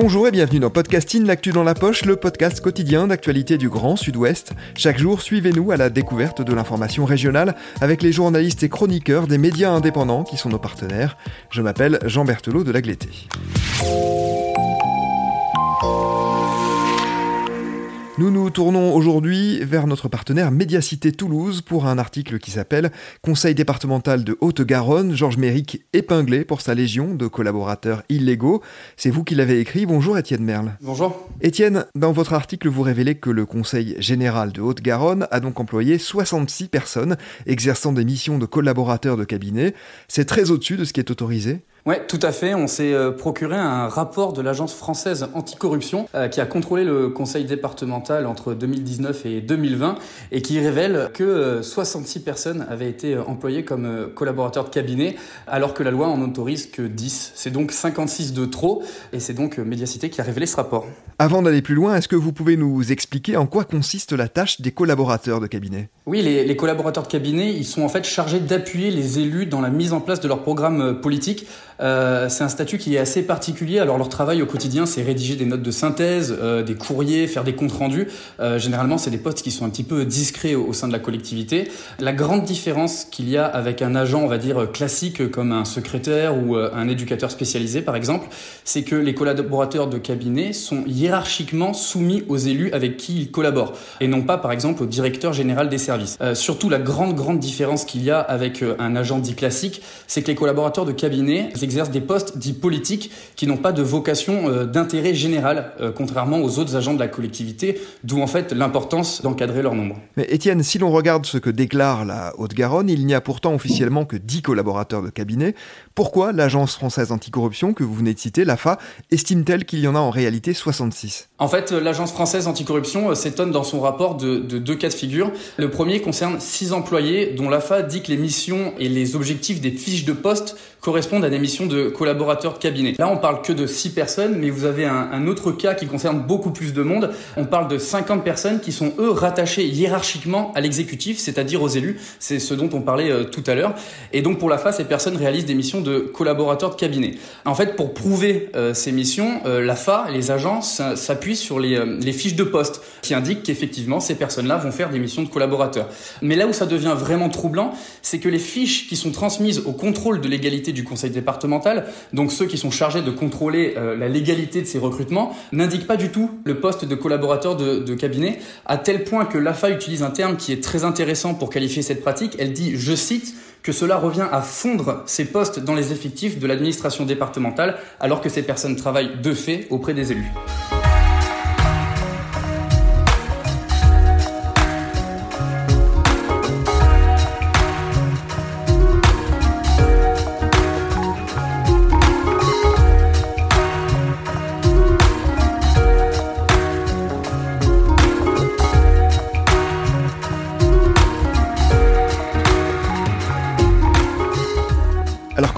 Bonjour et bienvenue dans Podcasting, l'actu dans la poche, le podcast quotidien d'actualité du Grand Sud-Ouest. Chaque jour, suivez-nous à la découverte de l'information régionale avec les journalistes et chroniqueurs des médias indépendants qui sont nos partenaires. Je m'appelle Jean Berthelot de Lagleté. Nous nous tournons aujourd'hui vers notre partenaire Médiacité Toulouse pour un article qui s'appelle Conseil départemental de Haute-Garonne, Georges Méric épinglé pour sa légion de collaborateurs illégaux. C'est vous qui l'avez écrit. Bonjour Étienne Merle. Bonjour. Étienne, dans votre article, vous révélez que le Conseil général de Haute-Garonne a donc employé 66 personnes exerçant des missions de collaborateurs de cabinet. C'est très au-dessus de ce qui est autorisé? Oui, tout à fait. On s'est euh, procuré un rapport de l'Agence française anticorruption euh, qui a contrôlé le conseil départemental entre 2019 et 2020 et qui révèle que 66 euh, personnes avaient été employées comme collaborateurs de cabinet alors que la loi en autorise que 10. C'est donc 56 de trop et c'est donc Médiacité qui a révélé ce rapport. Avant d'aller plus loin, est-ce que vous pouvez nous expliquer en quoi consiste la tâche des collaborateurs de cabinet? Oui, les, les, collaborateurs de cabinet, ils sont en fait chargés d'appuyer les élus dans la mise en place de leur programme politique euh, c'est un statut qui est assez particulier. Alors leur travail au quotidien, c'est rédiger des notes de synthèse, euh, des courriers, faire des comptes rendus. Euh, généralement, c'est des postes qui sont un petit peu discrets au, sein de la collectivité. La grande différence qu'il y a avec un agent, on va dire classique comme un secrétaire ou un éducateur spécialisé, par exemple, c'est que les collaborateurs de cabinet sont hiérarchiquement soumis aux élus avec qui ils collaborent et non pas, par exemple, au directeur général des services. surtout, la grande grande différence qu'il y a avec un agent dit classique, c'est que les collaborateurs de cabinet exercent des postes dits politiques qui n'ont pas de vocation euh, d'intérêt général, euh, contrairement aux autres agents de la collectivité, d'où en fait l'importance d'encadrer leur nombre. Mais Étienne, si l'on regarde ce que déclare la Haute-Garonne, il n'y a pourtant officiellement que 10 collaborateurs de cabinet. Pourquoi l'Agence française anticorruption que vous venez de citer, l'AFA, estime-t-elle qu'il y en a en réalité 66 En fait, euh, l'Agence française anticorruption s'étonne dans son rapport de, de deux cas de figure. Le premier concerne 6 employés dont l'AFA dit que les missions et les objectifs des fiches de poste correspondent à des missions de collaborateurs de cabinet. Là, on parle que de 6 personnes, mais vous avez un, autre cas qui concerne beaucoup plus de monde. On parle de 50 personnes qui sont, eux, rattachées hiérarchiquement à l'exécutif, c'est-à-dire aux élus. C'est ce dont on parlait euh, tout à l'heure. Et donc, pour la FA, ces personnes réalisent des missions de collaborateurs de cabinet. En fait, pour prouver euh, ces missions, euh, la FA, les agences s'appuient sur les, les fiches de poste qui indiquent qu'effectivement, ces personnes-là vont faire des missions de collaborateurs. Mais là où ça devient vraiment troublant, c'est que les fiches qui sont transmises au contrôle de l'égalité du conseil départemental, donc ceux qui sont chargés de contrôler euh, la légalité de ces recrutements, n'indiquent pas du tout le poste de collaborateur de, de cabinet, à tel point que l'AFA utilise un terme qui est très intéressant pour qualifier cette pratique. Elle dit, je cite, que cela revient à fondre ces postes dans les effectifs de l'administration départementale, alors que ces personnes travaillent de fait auprès des élus.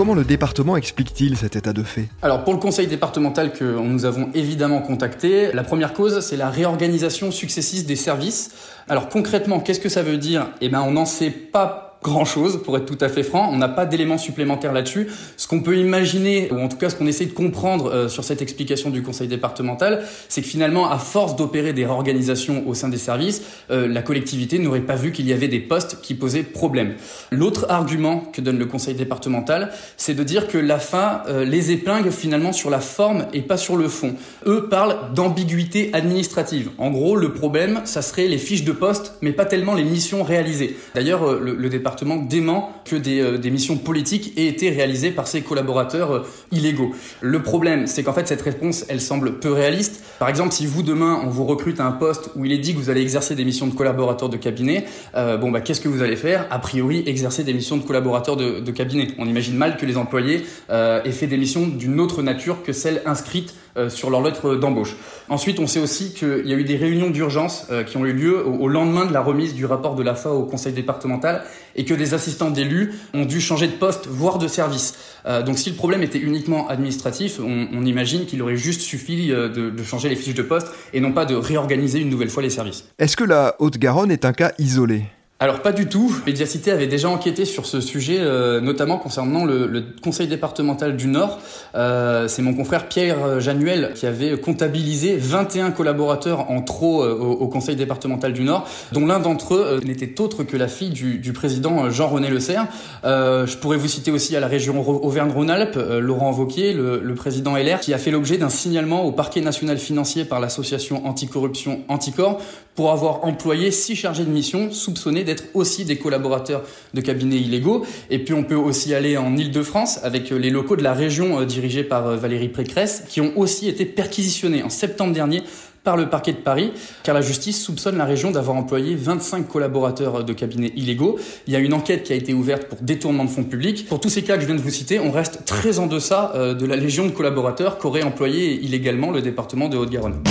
Comment le département explique-t-il cet état de fait? Alors pour le conseil départemental que nous avons évidemment contacté, la première cause c'est la réorganisation successive des services. Alors concrètement, qu'est-ce que ça veut dire? Eh bien on n'en sait pas grand-chose, pour être tout à fait franc. On n'a pas d'éléments supplémentaires là-dessus. Ce qu'on peut imaginer, ou en tout cas ce qu'on essaie de comprendre euh, sur cette explication du conseil départemental, c'est que finalement, à force d'opérer des réorganisations au sein des services, euh, la collectivité n'aurait pas vu qu'il y avait des postes qui posaient problème. L'autre argument que donne le conseil départemental, c'est de dire que l'AFA euh, les épingle finalement sur la forme et pas sur le fond. Eux parlent d'ambiguïté administrative. En gros, le problème, ça serait les fiches de poste, mais pas tellement les missions réalisées. D'ailleurs, le, le département dément que des, des missions politiques aient été réalisées par ses collaborateurs illégaux. Le problème, c'est qu'en fait, cette réponse, elle semble peu réaliste. Par exemple, si vous, demain, on vous recrute à un poste où il est dit que vous allez exercer des missions de collaborateur de cabinet, euh, bon, bah, qu'est-ce que vous allez faire? A priori, exercer des missions de collaborateur de, cabinet. On imagine mal que les employés euh, aient fait des missions d'une autre nature que celles inscrites euh, sur leur lettre d'embauche. Ensuite, on sait aussi qu'il y a eu des réunions d'urgence euh, qui ont eu lieu au, lendemain de la remise du rapport de l'AFA au conseil départemental et que des assistants d'élus ont dû changer de poste, voire de service. Euh, donc si le problème était uniquement administratif, on, imagine qu'il aurait juste suffi de changer les fiches de poste et non pas de réorganiser une nouvelle fois les services. Est-ce que la Haute-Garonne est un cas isolé? Alors pas du tout. Médiacité avait déjà enquêté sur ce sujet, euh, notamment concernant le, conseil départemental du Nord. Euh, c'est mon confrère Pierre Januel qui avait comptabilisé 21 collaborateurs en trop euh, au, conseil départemental du Nord, dont l'un d'entre eux euh, n'était autre que la fille du, du président Jean-René Le Serre. je pourrais vous citer aussi à la région Auvergne-Rhône-Alpes, Laurent Vauquier, le, le, président LR, qui a fait l'objet d'un signalement au parquet national financier par l'association anticorruption Anticor pour avoir employé six chargés de mission soupçonnés aussi des collaborateurs de cabinets illégaux. Et puis on peut aussi aller en Ile-de-France avec les locaux de la région euh, dirigés par euh, Valérie Pécresse qui ont aussi été perquisitionnés en septembre dernier par le parquet de Paris, car la justice soupçonne la région d'avoir employé 25 collaborateurs euh, de cabinets illégaux. Il y a une enquête qui a été ouverte pour détournement de fonds publics. Pour tous ces cas que je viens de vous citer, on reste très en deçà de la légion de collaborateurs qu'aurait employé illégalement le département de Haute-Garonne.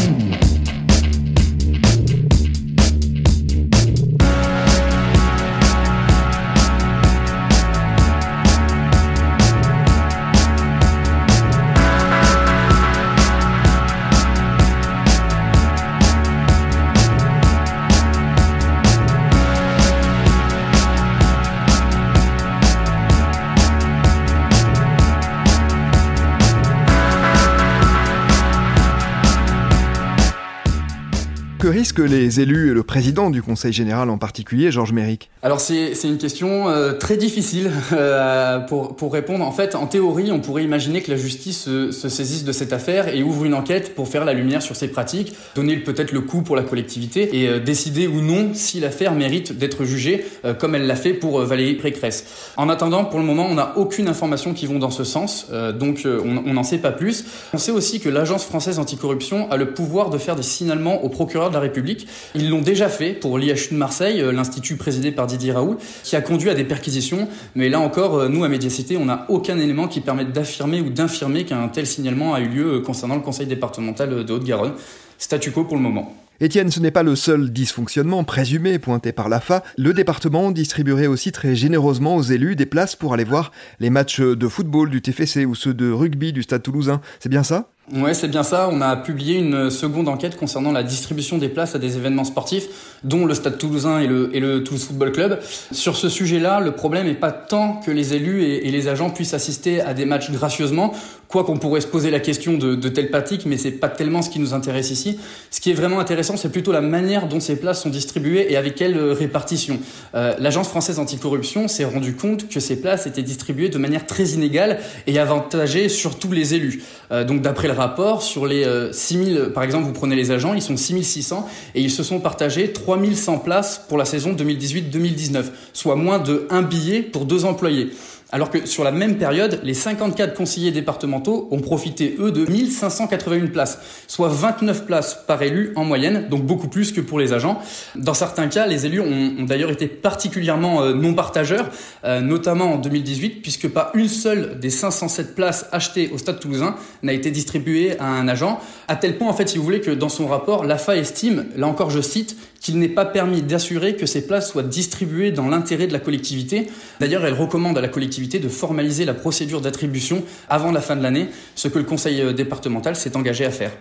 Risquent les élus et le président du Conseil général en particulier, Georges Méric Alors c'est une question euh, très difficile euh, pour, pour répondre. En fait, en théorie, on pourrait imaginer que la justice se, se, saisisse de cette affaire et ouvre une enquête pour faire la lumière sur ces pratiques, donner peut-être le coup pour la collectivité et euh, décider ou non si l'affaire mérite d'être jugée comme elle l'a fait pour Valérie Pécresse. En attendant, pour le moment, on n'a aucune information qui vont dans ce sens, donc on n'en sait pas plus. On sait aussi que l'Agence française anticorruption a le pouvoir de faire des signalements au procureur de la République République. Ils l'ont déjà fait pour l'IHU de Marseille, euh, l'institut présidé par Didier Raoult, qui a conduit à des perquisitions. Mais là encore, euh, nous, à Médiacité, on n'a aucun élément qui permette d'affirmer ou d'infirmer qu'un tel signalement a eu lieu euh, concernant le conseil départemental de Haute-Garonne. Statu quo pour le moment. Étienne, ce n'est pas le seul dysfonctionnement présumé pointé par l'AFA. Le département distribuerait aussi très généreusement aux élus des places pour aller voir les matchs de football du TFC ou ceux de rugby du Stade toulousain. C'est bien ça? Ouais, c'est bien ça. On a publié une seconde enquête concernant la distribution des places à des événements sportifs, dont le Stade Toulousain et le, Toulouse Football Club. Sur ce sujet-là, le problème n'est pas tant que les élus et, et, les agents puissent assister à des matchs gracieusement, quoi qu'on pourrait se poser la question de, de telles pratiques, mais c'est pas tellement ce qui nous intéresse ici. Ce qui est vraiment intéressant, c'est plutôt la manière dont ces places sont distribuées et avec quelle répartition. Euh, L'Agence française anticorruption s'est rendu compte que ces places étaient distribuées de manière très inégale et avantageaient surtout les élus. Euh, donc d'après le rapport, sur les euh, 6000, par exemple, vous prenez les agents, ils sont 6600 et ils se sont partagés 3100 places pour la saison 2018-2019, soit moins de un billet pour deux employés. Alors que sur la même période, les 54 conseillers départementaux ont profité, eux, de 1581 places, soit 29 places par élu en moyenne, donc beaucoup plus que pour les agents. Dans certains cas, les élus ont, d'ailleurs été particulièrement euh, non partageurs, euh, notamment en 2018, puisque pas une seule des 507 places achetées au Stade toulousain n'a été distribuée à un agent, à tel point, en fait, si vous voulez, que dans son rapport, l'AFA estime, là encore je cite, qu'il n'est pas permis d'assurer que ces places soient distribuées dans l'intérêt de la collectivité. D'ailleurs, elle recommande à la collectivité de formaliser la procédure d'attribution avant la fin de l'année, ce que le conseil euh, départemental s'est engagé à faire.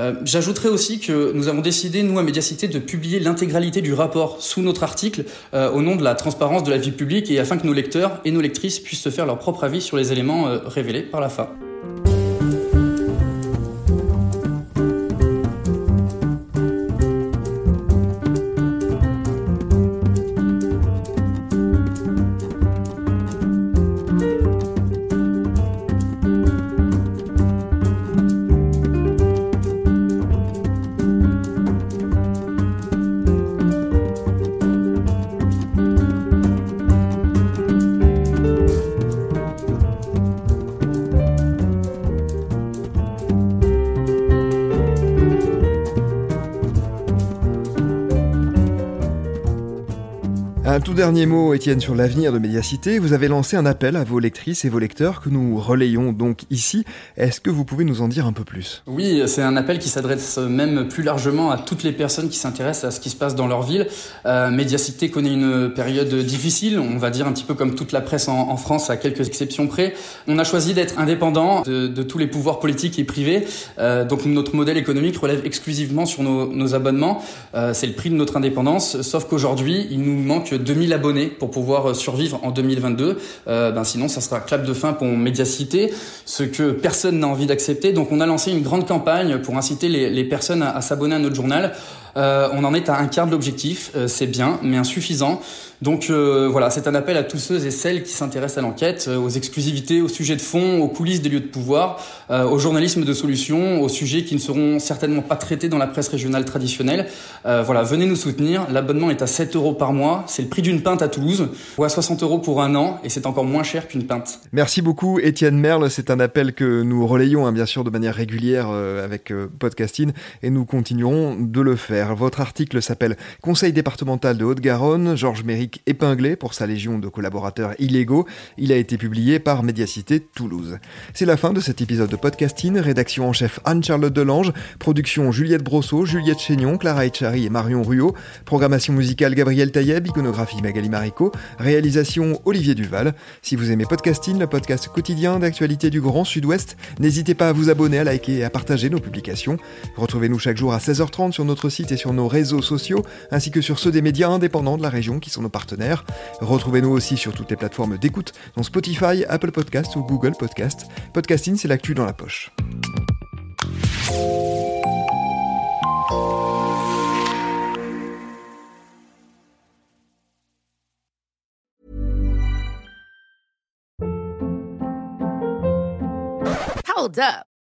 Euh, J'ajouterai aussi que nous avons décidé, nous à Médiacité, de publier l'intégralité du rapport sous notre article euh, au nom de la transparence de la vie publique et afin que nos lecteurs et nos lectrices puissent se faire leur propre avis sur les éléments révélés par la FA. Un tout dernier mot, Étienne, sur l'avenir de Médiacité. Vous avez lancé un appel à vos lectrices et vos lecteurs que nous relayons donc ici. Est-ce que vous pouvez nous en dire un peu plus? Oui, c'est un appel qui s'adresse même plus largement à toutes les personnes qui s'intéressent à ce qui se passe dans leur ville. Euh, connaît une période difficile, on va dire un petit peu comme toute la presse en, France, à quelques exceptions près. On a choisi d'être indépendant de, tous les pouvoirs politiques et privés. Euh, donc notre modèle économique relève exclusivement sur nos, nos abonnements. Euh, c'est le prix de notre indépendance, sauf qu'aujourd'hui, il nous manque 2000 abonnés pour pouvoir survivre en 2022. Euh, ben sinon, ça sera clap de fin pour Médiacité, ce que personne n'a envie d'accepter. Donc, on a lancé une grande campagne pour inciter les, personnes à, à s'abonner à notre journal. Euh, on en est à un quart de l'objectif, euh, c'est bien, mais insuffisant. Donc euh, voilà, c'est un appel à tous ceux et celles qui s'intéressent à l'enquête, aux exclusivités, aux sujets de fond, aux coulisses des lieux de pouvoir, au journalisme de solution, aux sujets qui ne seront certainement pas traités dans la presse régionale traditionnelle. voilà, venez nous soutenir. L'abonnement est à 7 euros par mois. C'est le prix d'une pinte à Toulouse, ou à 60 euros pour un an, et c'est encore moins cher qu'une pinte. Merci beaucoup, Étienne Merle. C'est un appel que nous relayons, hein, bien sûr, de manière régulière avec Podcasting, et nous continuerons de le faire. Votre article s'appelle Conseil départemental de Haute-Garonne, Georges Épinglé pour sa légion de collaborateurs illégaux. Il a été publié par Médiacité Toulouse. C'est la fin de cet épisode de podcasting. Rédaction en chef Anne-Charlotte Delange, production Juliette Brosseau, Juliette Chénion, Clara Echari et Marion Ruot, programmation musicale Gabriel Taïeb, iconographie Magali Marico, réalisation Olivier Duval. Si vous aimez podcasting, le podcast quotidien d'actualité du Grand Sud-Ouest, n'hésitez pas à vous abonner, à liker et à partager nos publications. Retrouvez-nous chaque jour à 16h30 sur notre site et sur nos réseaux sociaux, ainsi que sur ceux des médias indépendants de la région qui sont nos Retrouvez-nous aussi sur toutes les plateformes d'écoute, dont Spotify, Apple Podcast ou Google Podcast. Podcasting, c'est l'actu dans la poche. Hold up.